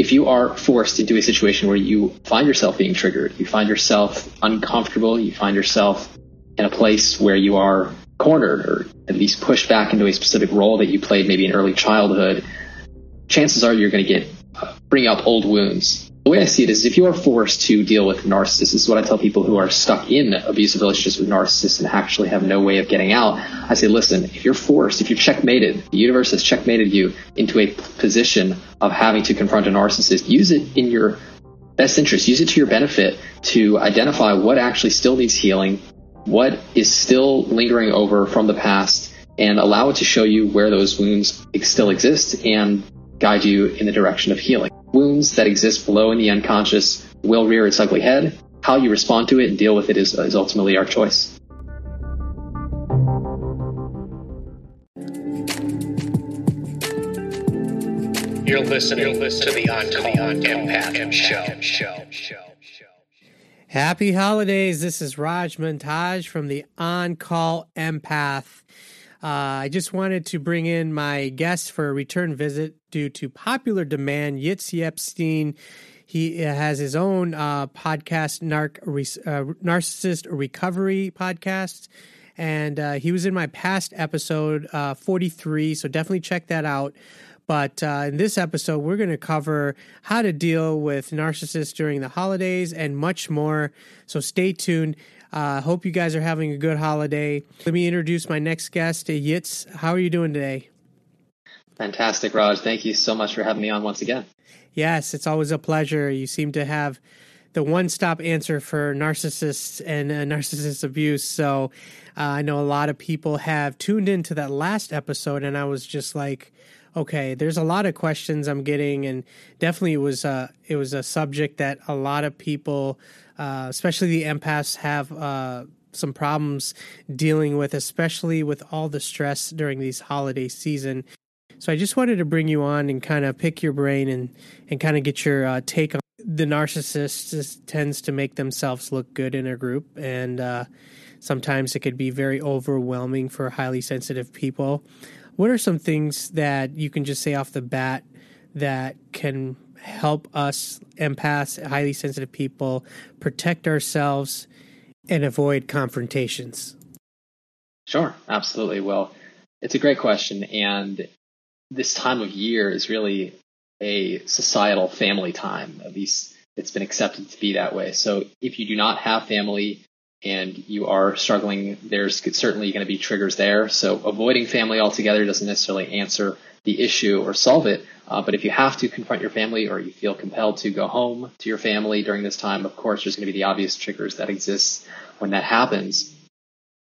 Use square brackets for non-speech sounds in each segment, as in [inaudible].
if you are forced into a situation where you find yourself being triggered, you find yourself uncomfortable, you find yourself in a place where you are cornered or at least pushed back into a specific role that you played maybe in early childhood, chances are you're going to get uh, bring up old wounds the way I see it is if you are forced to deal with narcissists, this is what I tell people who are stuck in abusive relationships with narcissists and actually have no way of getting out. I say, listen, if you're forced, if you're checkmated, the universe has checkmated you into a position of having to confront a narcissist, use it in your best interest, use it to your benefit to identify what actually still needs healing, what is still lingering over from the past, and allow it to show you where those wounds still exist and guide you in the direction of healing wounds that exist below in the unconscious will rear its ugly head. How you respond to it and deal with it is, is ultimately our choice. You're listening, You're listening to the On, to the on Empath show. show. Happy holidays. This is Raj Montage from the On Call Empath. Uh, I just wanted to bring in my guest for a return visit due to popular demand. Yitz Epstein. He has his own uh, podcast, Narc, uh, Narcissist Recovery Podcast. And uh, he was in my past episode, uh, 43. So definitely check that out. But uh, in this episode, we're going to cover how to deal with narcissists during the holidays and much more. So stay tuned. Uh, hope you guys are having a good holiday. Let me introduce my next guest, Yitz. How are you doing today? Fantastic, Raj. Thank you so much for having me on once again. Yes, it's always a pleasure. You seem to have the one stop answer for narcissists and uh, narcissist abuse. So uh, I know a lot of people have tuned into that last episode, and I was just like, okay, there's a lot of questions I'm getting, and definitely it was a it was a subject that a lot of people uh, especially the empaths have uh, some problems dealing with, especially with all the stress during these holiday season. So I just wanted to bring you on and kind of pick your brain and and kind of get your uh, take on the narcissist tends to make themselves look good in a group and uh, sometimes it could be very overwhelming for highly sensitive people. What are some things that you can just say off the bat that can help us empaths, highly sensitive people, protect ourselves and avoid confrontations? Sure, absolutely. Well, it's a great question. And this time of year is really a societal family time. At least it's been accepted to be that way. So if you do not have family and you are struggling, there's certainly going to be triggers there. So avoiding family altogether doesn't necessarily answer the issue or solve it. Uh, but if you have to confront your family or you feel compelled to go home to your family during this time, of course, there's going to be the obvious triggers that exist when that happens.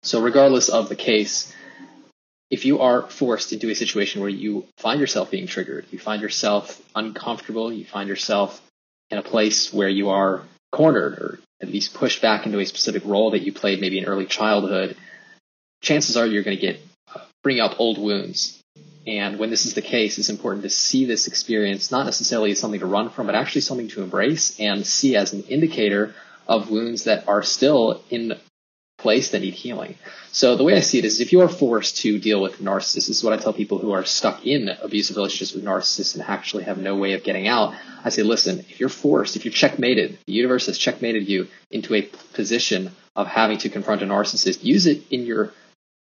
So regardless of the case, if you are forced into a situation where you find yourself being triggered, you find yourself uncomfortable, you find yourself in a place where you are cornered or at least pushed back into a specific role that you played maybe in early childhood, chances are you're going to get uh, bring up old wounds. And when this is the case, it's important to see this experience not necessarily as something to run from, but actually something to embrace and see as an indicator of wounds that are still in place that need healing. So the way I see it is if you are forced to deal with narcissists, this is what I tell people who are stuck in abusive relationships with narcissists and actually have no way of getting out. I say, listen, if you're forced, if you're checkmated, the universe has checkmated you into a position of having to confront a narcissist, use it in your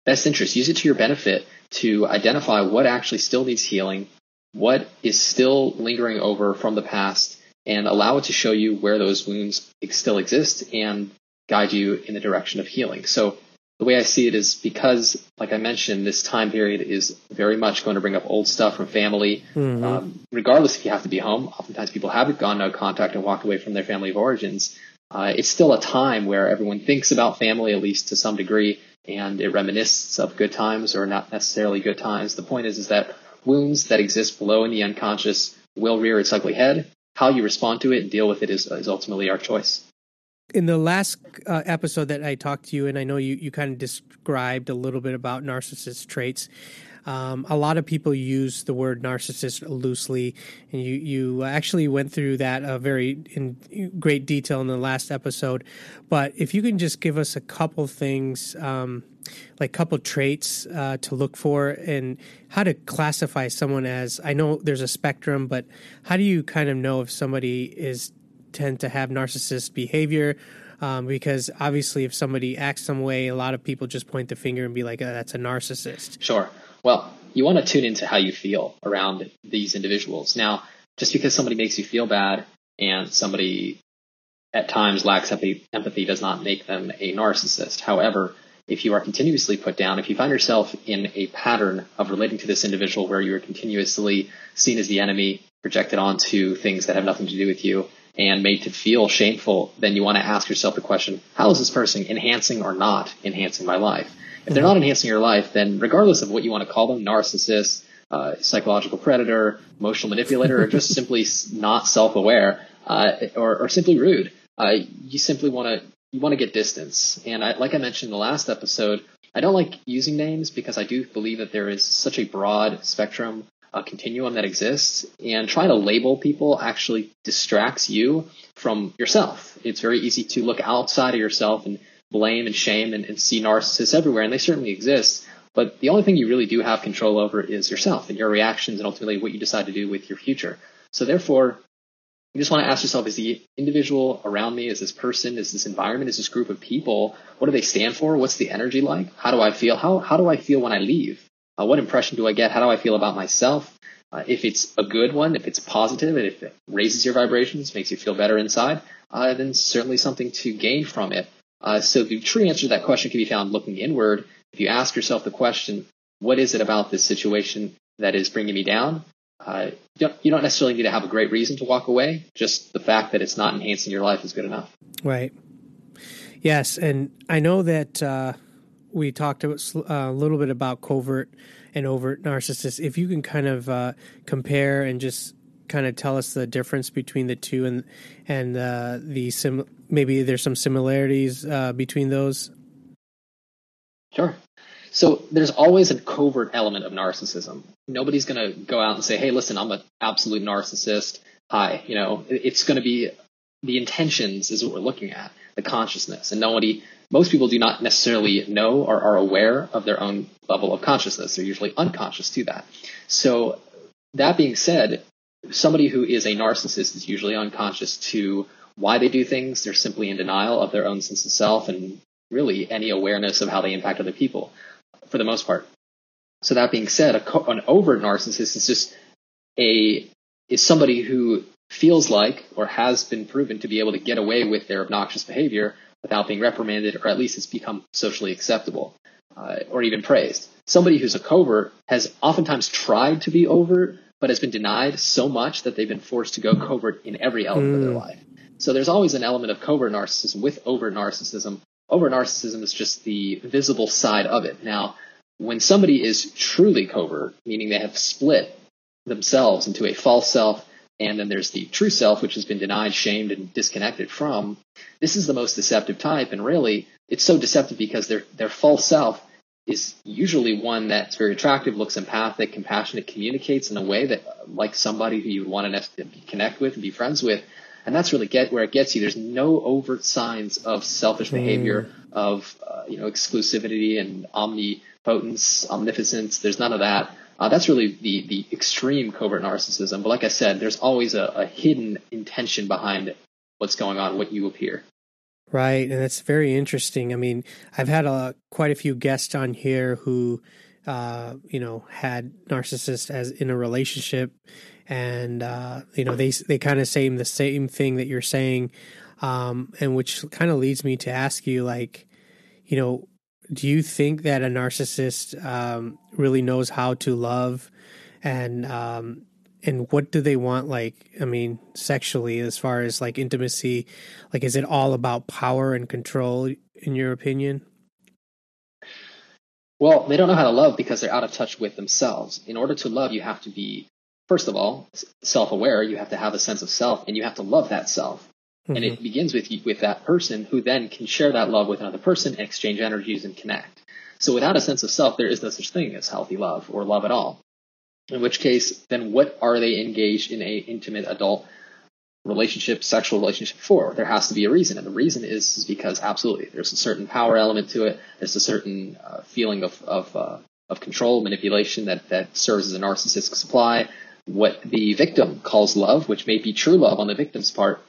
best interest, use it to your benefit to identify what actually still needs healing, what is still lingering over from the past, and allow it to show you where those wounds still exist and guide you in the direction of healing. So the way I see it is because, like I mentioned, this time period is very much going to bring up old stuff from family. Mm-hmm. Um, regardless if you have to be home, oftentimes people have gone no contact and walked away from their family of origins. Uh, it's still a time where everyone thinks about family, at least to some degree, and it reminisces of good times or not necessarily good times. The point is, is that wounds that exist below in the unconscious will rear its ugly head. How you respond to it and deal with it is, is ultimately our choice. In the last uh, episode that I talked to you, and I know you, you kind of described a little bit about narcissist traits. Um, a lot of people use the word narcissist loosely, and you you actually went through that uh, very in great detail in the last episode. But if you can just give us a couple things, um, like couple traits uh, to look for, and how to classify someone as. I know there's a spectrum, but how do you kind of know if somebody is tend to have narcissist behavior? Um, because obviously, if somebody acts some way, a lot of people just point the finger and be like, oh, "That's a narcissist." Sure. Well, you want to tune into how you feel around these individuals. Now, just because somebody makes you feel bad and somebody at times lacks empathy does not make them a narcissist. However, if you are continuously put down, if you find yourself in a pattern of relating to this individual where you are continuously seen as the enemy, projected onto things that have nothing to do with you, and made to feel shameful, then you want to ask yourself the question, how is this person enhancing or not enhancing my life? If they're not enhancing your life, then regardless of what you want to call them, narcissist, uh, psychological predator, emotional manipulator, or just [laughs] simply not self-aware, uh, or, or, simply rude, uh, you simply want to you want to get distance. And I, like I mentioned in the last episode, I don't like using names because I do believe that there is such a broad spectrum a continuum that exists, and trying to label people actually distracts you from yourself. It's very easy to look outside of yourself and blame and shame and, and see narcissists everywhere, and they certainly exist. But the only thing you really do have control over is yourself and your reactions and ultimately what you decide to do with your future. So therefore, you just want to ask yourself, is the individual around me, is this person, is this environment, is this group of people, what do they stand for? What's the energy like? How do I feel? How, how do I feel when I leave? Uh, what impression do I get? How do I feel about myself? Uh, if it's a good one, if it's positive, and if it raises your vibrations, makes you feel better inside, uh, then certainly something to gain from it. Uh, so the true answer to that question can be found looking inward. If you ask yourself the question, what is it about this situation that is bringing me down? Uh, you, don't, you, don't, necessarily need to have a great reason to walk away. Just the fact that it's not enhancing your life is good enough. Right. Yes, and I know that uh, we talked uh, a little bit about covert and overt narcissists. If you can kind of uh, compare and just kind of tell us the difference between the two and and uh, the sim maybe there's some similarities uh, between those? Sure. So there's always a covert element of narcissism. Nobody's going to go out and say hey listen i'm an absolute narcissist. Hi you know? It's going to be the intentions is what we're looking at the consciousness. And nobody most people do not necessarily know or are aware of their own level of consciousness they're usually unconscious to that so that being said somebody who is a narcissist is usually unconscious to why they do things. They're simply in denial of their own sense of self and really any awareness of how they impact other people for the most part. So that being said, a, an overt narcissist is just a is somebody who feels like or has been proven to be able to get away with their obnoxious behavior without being reprimanded or at least it's become socially acceptable uh, or even praised. Somebody who's a covert has oftentimes tried to be overt but has been denied so much that they've been forced to go covert in every element mm. of their hmm. life. So there's always an element of covert narcissism with overt narcissism. Overt narcissism is just the visible side of it. Now, when somebody is truly covert, meaning they have split themselves into a false self, and then there's the true self, which has been denied, shamed, and disconnected from, this is the most deceptive type. And really, it's so deceptive because their, their false self is usually one that's very attractive, looks empathic, compassionate, communicates in a way that like somebody who you want to connect with and be friends with. And that's really get where it gets you. There's no overt signs of selfish mm. behavior, of uh, you know exclusivity and omnipotence, omnificence. There's none of that. Uh, that's really the the extreme covert narcissism. But like I said, there's always a, a hidden intention behind what's going on, what you appear. Right, and that's very interesting. I mean, I've had a quite a few guests on here who, uh, you know, had narcissists as in a relationship, and uh, you know they they kind of say the same thing that you're saying, um, and which kind of leads me to ask you, like, you know, do you think that a narcissist um, really knows how to love and um, and what do they want like i mean sexually as far as like intimacy? Like is it all about power and control in your opinion? Well they don't know how to love because they're out of touch with themselves. In order to love you have to be first of all self-aware. You have to have a sense of self and you have to love that self Mm-hmm. And it mm-hmm. begins with with that person who then can share that love with another person, exchange energies, and connect. So without a sense of self, there is no such thing as healthy love or love at all. In which case, then what are they engaged in a intimate adult relationship, sexual relationship for? There has to be a reason, and the reason is, is because absolutely there's a certain power element to it. There's a certain uh, feeling of of uh, of control, manipulation that that serves as a narcissistic supply. What the victim calls love, which may be true love on the victim's part,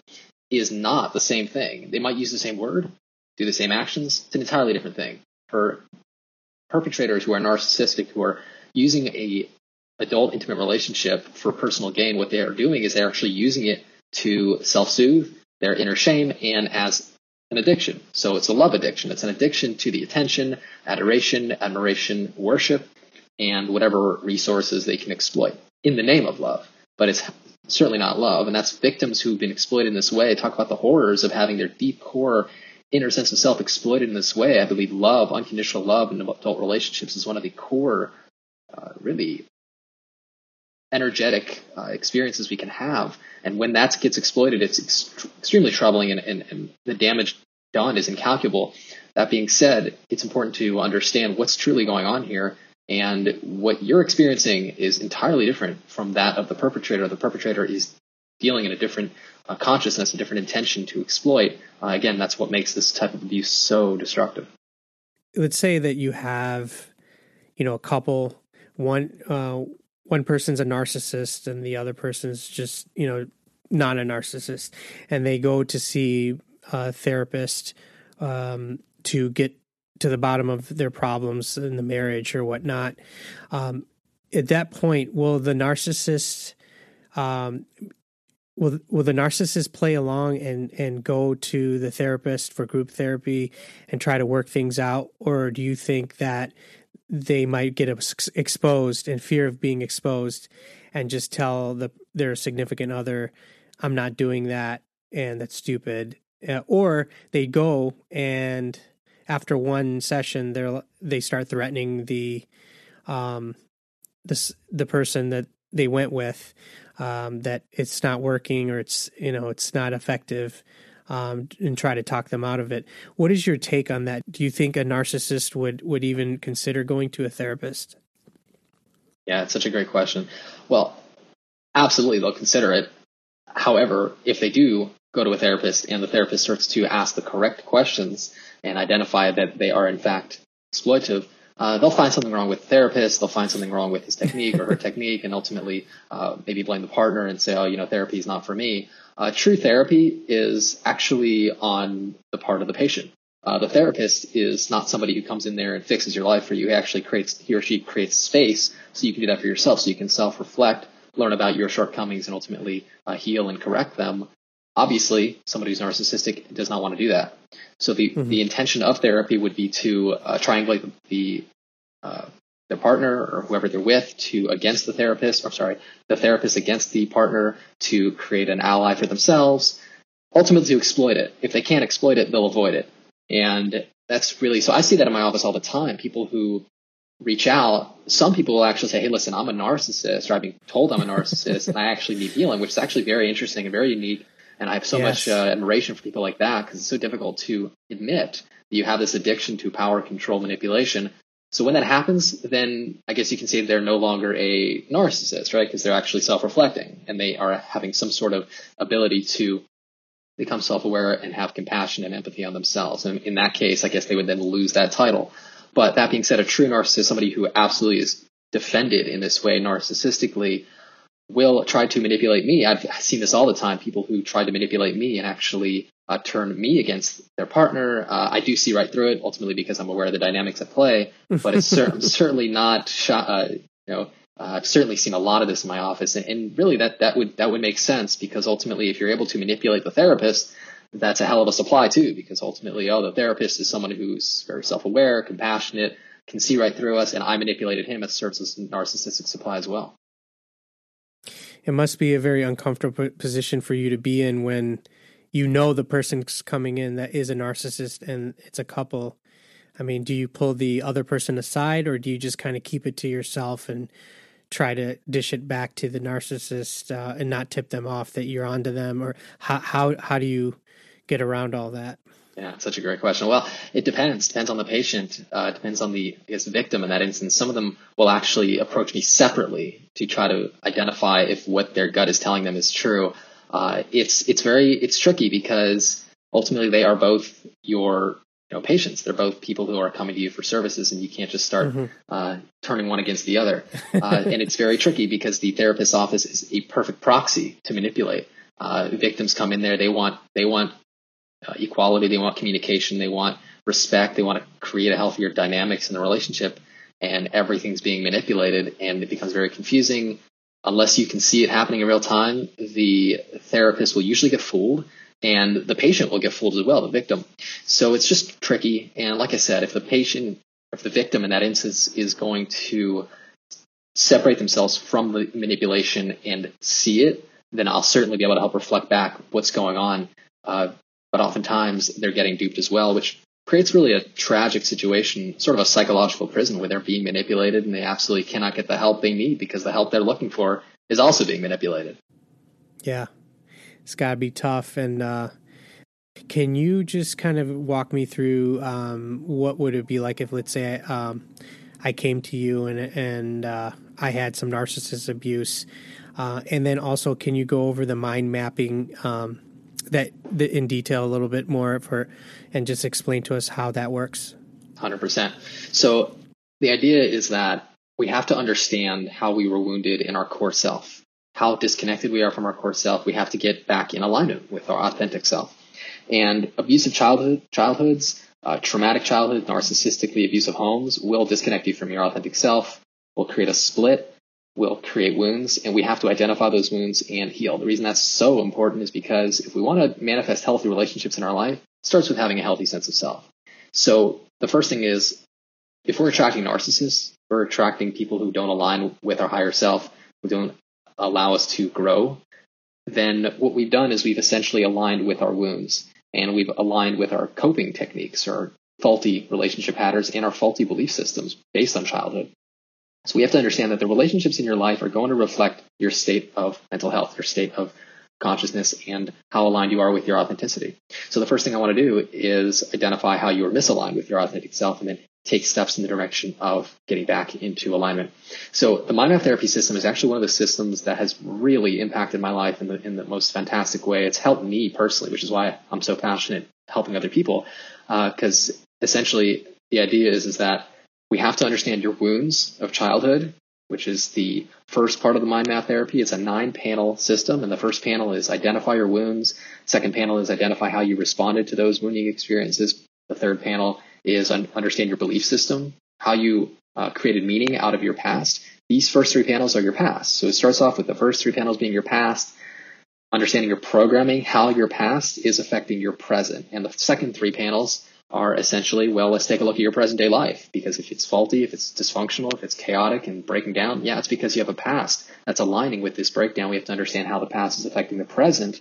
is not the same thing. They might use the same word, do the same actions. It's an entirely different thing. For perpetrators who are narcissistic, who are using a adult intimate relationship for personal gain, what they are doing is they're actually using it to self-soothe their inner shame and as an addiction. So it's a love addiction. It's an addiction to the attention, adoration, admiration, worship, and whatever resources they can exploit in the name of love. But it's certainly not love. And that's victims who've been exploited in this way. Talk about the horrors of having their deep core inner sense of self exploited in this way. I believe love, unconditional love in adult relationships is one of the core, uh, really energetic uh, experiences we can have. And when that gets exploited, it's ex- extremely troubling and, and, and the damage done is incalculable. That being said, it's important to understand what's truly going on here and what you're experiencing is entirely different from that of the perpetrator. The perpetrator is dealing in a different uh, consciousness, a different intention to exploit. Uh, again, that's what makes this type of abuse so destructive. Let's say that you have, you know, a couple. One uh, one person's a narcissist, and the other person's just, you know, not a narcissist, and they go to see a therapist um, to get to the bottom of their problems in the marriage or whatnot. Um, at that point, will the narcissist um, will will the narcissist play along and and go to the therapist for group therapy and try to work things out, or do you think that they might get exposed in fear of being exposed and just tell the their significant other, "I'm not doing that," and that's stupid, uh, or they go and after one session they they start threatening the um this the person that they went with um, that it's not working or it's you know it's not effective um, and try to talk them out of it. What is your take on that? Do you think a narcissist would would even consider going to a therapist? Yeah, it's such a great question. Well, absolutely, they'll consider it. However, if they do go to a therapist and the therapist starts to ask the correct questions and identify that they are in fact exploitative, uh, they'll find something wrong with the therapist. They'll find something wrong with his technique or her technique, and ultimately uh, maybe blame the partner and say, "Oh, you know, therapy is not for me." Uh, true therapy is actually on the part of the patient. Uh, the therapist is not somebody who comes in there and fixes your life for you. He actually creates, he or she creates space so you can do that for yourself, so you can self-reflect, learn about your shortcomings, and ultimately uh, heal and correct them. Obviously, somebody who's narcissistic does not want to do that. So the, mm-hmm. the intention of therapy would be to uh, triangulate the, uh, their partner or whoever they're with to against the therapist, or sorry, the therapist against the partner to create an ally for themselves, ultimately to exploit it. If they can't exploit it, they'll avoid it. And that's really, so I see that in my office all the time. People who reach out, some people will actually say, Hey, listen, I'm a narcissist, or I've been told I'm a narcissist and I actually need healing, which is actually very interesting and very unique. And I have so yes. much uh, admiration for people like that because it's so difficult to admit that you have this addiction to power, control, manipulation. So when that happens, then I guess you can say they're no longer a narcissist, right? Because they're actually self-reflecting and they are having some sort of ability to become self-aware and have compassion and empathy on themselves. And in that case, I guess they would then lose that title. But that being said, a true narcissist, somebody who absolutely is defended in this way narcissistically, will try to manipulate me. I've seen this all the time. People who try to manipulate me and actually uh, turn me against their partner. Uh, I do see right through it, ultimately because I'm aware of the dynamics at play. But it's cer- [laughs] certainly not. Sh- uh, you know, uh, I've certainly seen a lot of this in my office, and, and, really that that would that would make sense because ultimately, if you're able to manipulate the therapist, that's a hell of a supply too. Because ultimately, oh, the therapist is someone who's very self-aware, compassionate, can see right through us, and I manipulated him. It serves as narcissistic supply as well it must be a very uncomfortable position for you to be in when you know the person's coming in that is a narcissist and it's a couple. I mean, do you pull the other person aside or do you just kind of keep it to yourself and try to dish it back to the narcissist uh, and not tip them off that you're onto them or how how how do you get around all that? Yeah, such a great question. Well, it depends. Depends on the patient. Uh, depends on the I guess, victim in that instance. Some of them will actually approach me separately to try to identify if what their gut is telling them is true. Uh, it's it's very it's tricky because ultimately they are both your you know patients. They're both people who are coming to you for services, and you can't just start mm-hmm. uh, turning one against the other. Uh, [laughs] and it's very tricky because the therapist's office is a perfect proxy to manipulate. Uh, victims come in there; they want they want uh, equality, they want communication, they want respect, they want to create a healthier dynamics in the relationship, and everything's being manipulated, and it becomes very confusing. Unless you can see it happening in real time, the therapist will usually get fooled, and the patient will get fooled as well, the victim. So it's just tricky. And like I said, if the patient, if the victim in that instance is going to separate themselves from the manipulation and see it, then I'll certainly be able to help reflect back what's going on. Uh, but oftentimes they're getting duped as well, which creates really a tragic situation, sort of a psychological prison where they're being manipulated and they absolutely cannot get the help they need because the help they're looking for is also being manipulated. Yeah, it's got to be tough. And uh, can you just kind of walk me through um, what would it be like if, let's say, um, I came to you and and uh, I had some narcissist abuse, uh, and then also can you go over the mind mapping um, that in detail a little bit more for and just explain to us how that works. 100% so the idea is that we have to understand how we were wounded in our core self how disconnected we are from our core self. We have to get back in alignment with our authentic self. And abusive childhood childhoods uh, traumatic childhood narcissistically abusive homes will disconnect you from your authentic self will create a split will create wounds, and we have to identify those wounds and heal. The reason that's so important is because if we want to manifest healthy relationships in our life, it starts with having a healthy sense of self. So the first thing is if we're attracting narcissists, we're attracting people who don't align with our higher self, who don't allow us to grow, then what we've done is we've essentially aligned with our wounds and we've aligned with our coping techniques or faulty relationship patterns and our faulty belief systems based on childhood. So we have to understand that the relationships in your life are going to reflect your state of mental health, your state of consciousness, and how aligned you are with your authenticity. So the first thing I want to do is identify how you are misaligned with your authentic self and then take steps in the direction of getting back into alignment. So the mind map therapy system is actually one of the systems that has really impacted my life in the in the most fantastic way. It's helped me personally, which is why I'm so passionate helping other people. Because uh, essentially the idea is is that we have to understand your wounds of childhood, which is the first part of the mind map therapy. It's a nine panel system. And the first panel is identify your wounds. Second panel is identify how you responded to those wounding experiences. The third panel is un- understand your belief system, how you uh, created meaning out of your past. These first three panels are your past. So it starts off with the first three panels being your past, understanding your programming, how your past is affecting your present. And the second three panels are essentially, well, let's take a look at your present day life. Because if it's faulty, if it's dysfunctional, if it's chaotic and breaking down, yeah, it's because you have a past that's aligning with this breakdown. We have to understand how the past is affecting the present,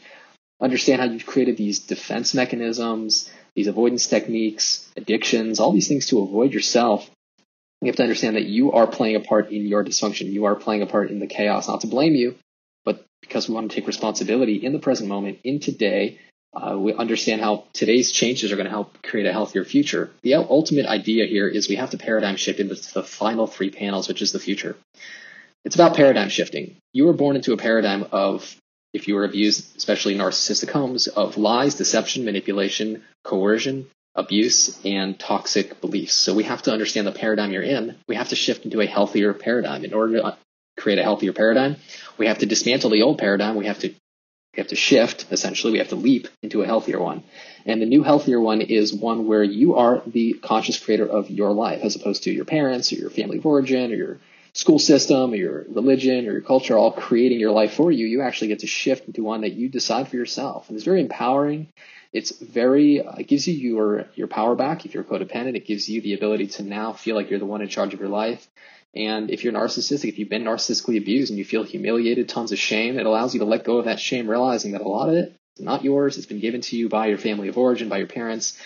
understand how you've created these defense mechanisms, these avoidance techniques, addictions, all these things to avoid yourself. You have to understand that you are playing a part in your dysfunction. You are playing a part in the chaos, not to blame you, but because we want to take responsibility in the present moment, in today, uh, we understand how today's changes are going to help create a healthier future. The ultimate idea here is we have to paradigm shift into the final three panels, which is the future. It's about paradigm shifting. You were born into a paradigm of, if you were abused, especially narcissistic homes, of lies, deception, manipulation, coercion, abuse, and toxic beliefs. So we have to understand the paradigm you're in. We have to shift into a healthier paradigm. In order to create a healthier paradigm, we have to dismantle the old paradigm. We have to we have to shift, essentially, we have to leap into a healthier one. And the new healthier one is one where you are the conscious creator of your life, as opposed to your parents or your family of origin or your school system or your religion or your culture all creating your life for you. You actually get to shift into one that you decide for yourself. And it's very empowering. It's very, uh, it gives you your, your power back. If you're codependent, it gives you the ability to now feel like you're the one in charge of your life. And if you're narcissistic, if you've been narcissistically abused and you feel humiliated, tons of shame, it allows you to let go of that shame, realizing that a lot of it is not yours. It's been given to you by your family of origin, by your parents.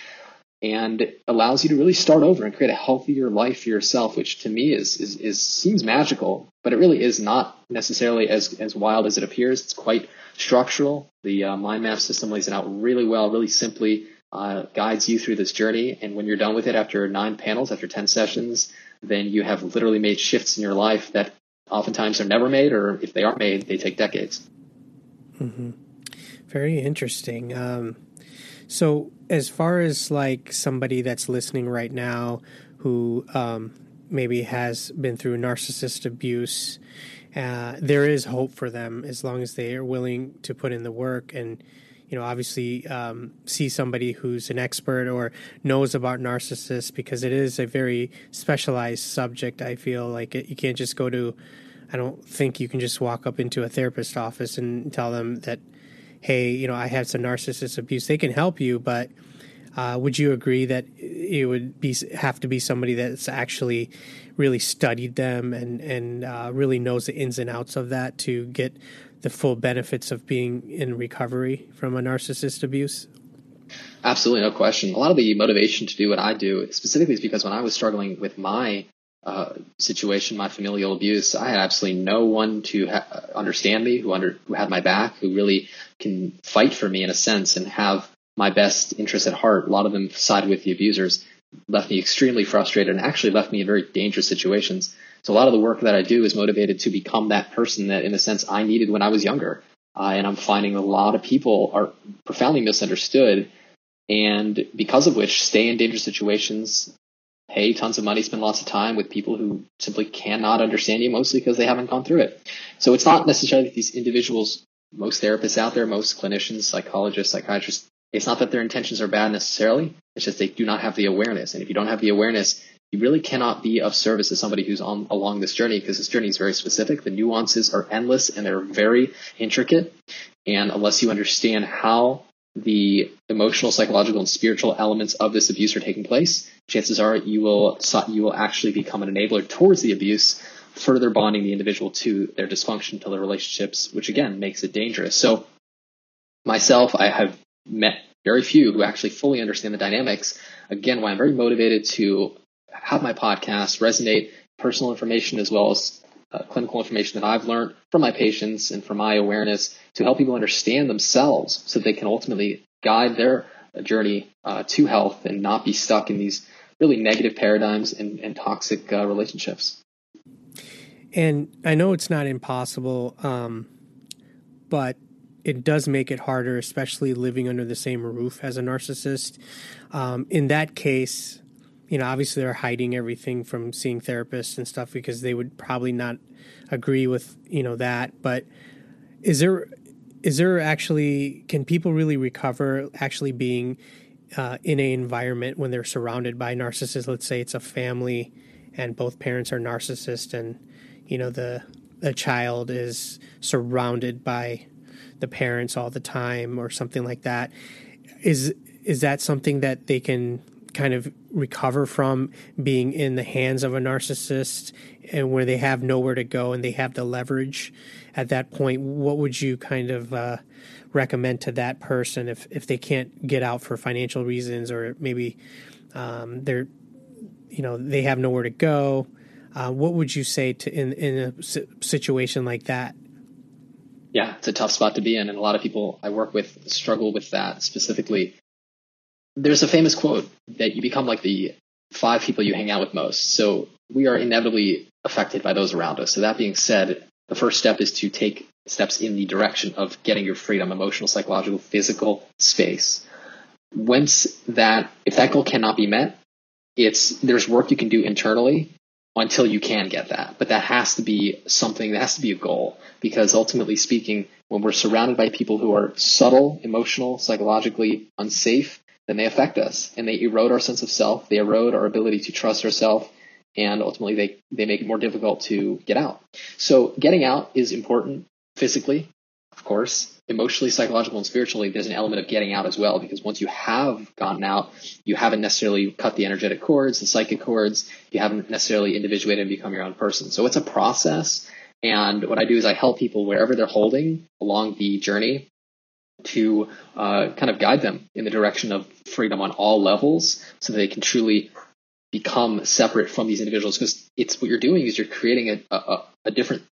and allows you to really start over and create a healthier life for yourself, which to me is, is, is seems magical, but it really is not necessarily as, as wild as it appears. It's quite structural. The uh, mind map system lays it out really well, really simply, uh, guides you through this journey. And when you're done with it after nine panels, after 10 sessions, then you have literally made shifts in your life that oftentimes are never made, or if they are made, they take decades. Mm-hmm. Very interesting. Um, so, as far as like somebody that's listening right now who um, maybe has been through narcissist abuse, uh, there is hope for them as long as they are willing to put in the work and you know obviously um, see somebody who's an expert or knows about narcissists because it is a very specialized subject i feel like it, you can't just go to i don't think you can just walk up into a therapist office and tell them that hey, you know, I had some narcissist abuse. They can help you, but uh, would you agree that it would be have to be somebody that's actually really studied them and and uh, really knows the ins and outs of that to get the full benefits of being in recovery from a narcissist abuse? Absolutely, no question. A lot of the motivation to do what I do specifically is because when I was struggling with my uh, situation, my familial abuse, I had absolutely no one to ha- understand me, who under who had my back, who really can fight for me in a sense and have my best interests at heart. A lot of them sided with the abusers, left me extremely frustrated, and actually left me in very dangerous situations. So a lot of the work that I do is motivated to become that person that, in a sense, I needed when I was younger. Uh, and I'm finding a lot of people are profoundly misunderstood, and because of which stay in dangerous situations, pay tons of money, spend lots of time with people who simply cannot understand you, mostly because they haven't gone through it. So it's not necessarily that these individuals, most therapists out there, most clinicians, psychologists, psychiatrists, it's not that their intentions are bad necessarily. It's just they do not have the awareness. And if you don't have the awareness, you really cannot be of service to somebody who's on along this journey because this journey is very specific. The nuances are endless and they're very intricate. And unless you understand how the emotional, psychological, and spiritual elements of this abuse are taking place, chances are you will you will actually become an enabler towards the abuse, further bonding the individual to their dysfunction, to their relationships, which again makes it dangerous. So, myself, I have met very few who actually fully understand the dynamics. Again, why I'm very motivated to have my podcast resonate personal information as well as uh, clinical information that I've learned from my patients and from my awareness to help people understand themselves so they can ultimately guide their journey uh, to health and not be stuck in these really negative paradigms and, and toxic uh, relationships. And I know it's not impossible, um, but it does make it harder, especially living under the same roof as a narcissist. Um, in that case, you know, obviously they're hiding everything from seeing therapists and stuff because they would probably not agree with, you know, that. But is there is there actually can people really recover actually being uh, in an environment when they're surrounded by narcissists? Let's say it's a family and both parents are narcissists and you know the the child is surrounded by the parents all the time or something like that. Is is that something that they can kind of recover from being in the hands of a narcissist and where they have nowhere to go and they have the leverage at that point? What would you kind of uh, recommend to that person if, if they can't get out for financial reasons or maybe um, they're you know they have nowhere to go? Uh, what would you say to in, in a situation like that yeah it's a tough spot to be in and a lot of people i work with struggle with that specifically there's a famous quote that you become like the five people you hang out with most. So we are inevitably affected by those around us. So that being said, the first step is to take steps in the direction of getting your freedom, emotional, psychological, physical space. Once that, if that goal cannot be met, it's, there's work you can do internally until you can get that. But that has to be something, that has to be a goal because ultimately speaking, when we're surrounded by people who are subtle, emotional, psychologically unsafe, then they affect us and they erode our sense of self. They erode our ability to trust ourselves and ultimately they, they make it more difficult to get out. So getting out is important physically, of course, emotionally, psychologically, and spiritually. There's an element of getting out as well because once you have gotten out, you haven't necessarily cut the energetic cords, the psychic cords. You haven't necessarily individuated and become your own person. So it's a process. And what I do is I help people wherever they're holding along the journey to uh, kind of guide them in the direction of freedom on all levels so that they can truly become separate from these individuals because it's what you're doing is you're creating a, a, a different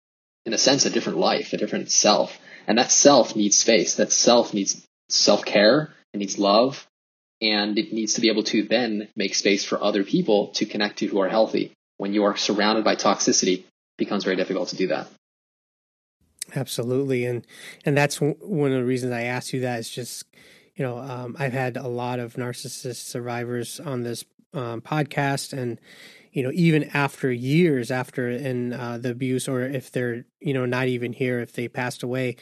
in a sense a different life a different self and that self needs space. That self needs self-care. It needs love. And it needs to be able to then make space for other people to connect to who are healthy. When you are surrounded by toxicity it becomes very difficult to do that. Absolutely, and and that's one of the reasons I asked you that is just you know um, I've had a lot of narcissist survivors on this um, podcast, and you know even after years after in uh, the abuse, or if they're you know not even here, if they passed away,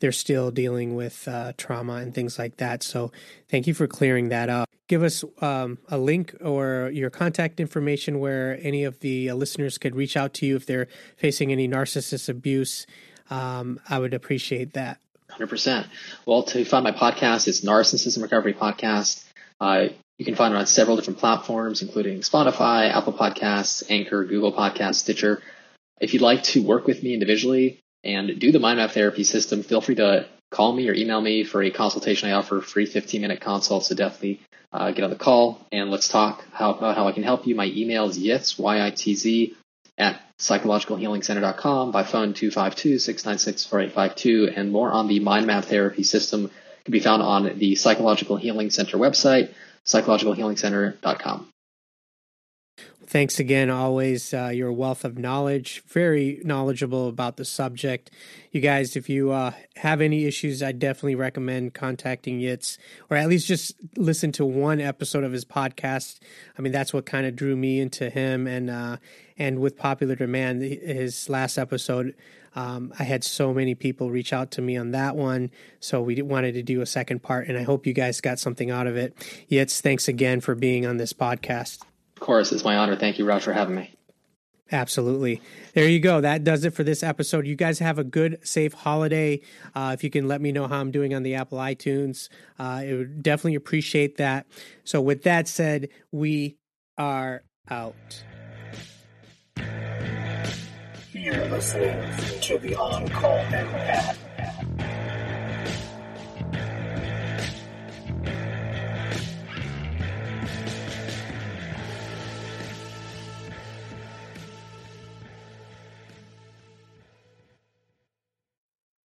they're still dealing with uh, trauma and things like that. So thank you for clearing that up. Give us um, a link or your contact information where any of the uh, listeners could reach out to you if they're facing any narcissist abuse um, I would appreciate that. 100%. Well, to find my podcast, it's Narcissism Recovery Podcast. Uh, you can find it on several different platforms, including Spotify, Apple Podcasts, Anchor, Google Podcasts, Stitcher. If you'd like to work with me individually and do the mind map therapy system, feel free to call me or email me for a consultation. I offer free 15 minute consults, so definitely uh, get on the call and let's talk how, about how I can help you. My email is yitz, Y-I-T-Z, at psychologicalhealingcenter.com by phone 252-696-4852 and more on the mind map therapy system can be found on the Psychological Healing Center website, psychologicalhealingcenter.com. Thanks again. Always uh, your wealth of knowledge, very knowledgeable about the subject. You guys, if you uh, have any issues, I definitely recommend contacting Yitz or at least just listen to one episode of his podcast. I mean, that's what kind of drew me into him. And, uh, and with popular demand, his last episode, um, I had so many people reach out to me on that one. So we wanted to do a second part, and I hope you guys got something out of it. Yitz, thanks again for being on this podcast. Of course, it's my honor. Thank you, Raj, for having me. Absolutely. There you go. That does it for this episode. You guys have a good, safe holiday. Uh, if you can let me know how I'm doing on the Apple iTunes, uh, it would definitely appreciate that. So, with that said, we are out. You're listening to the On Call Network.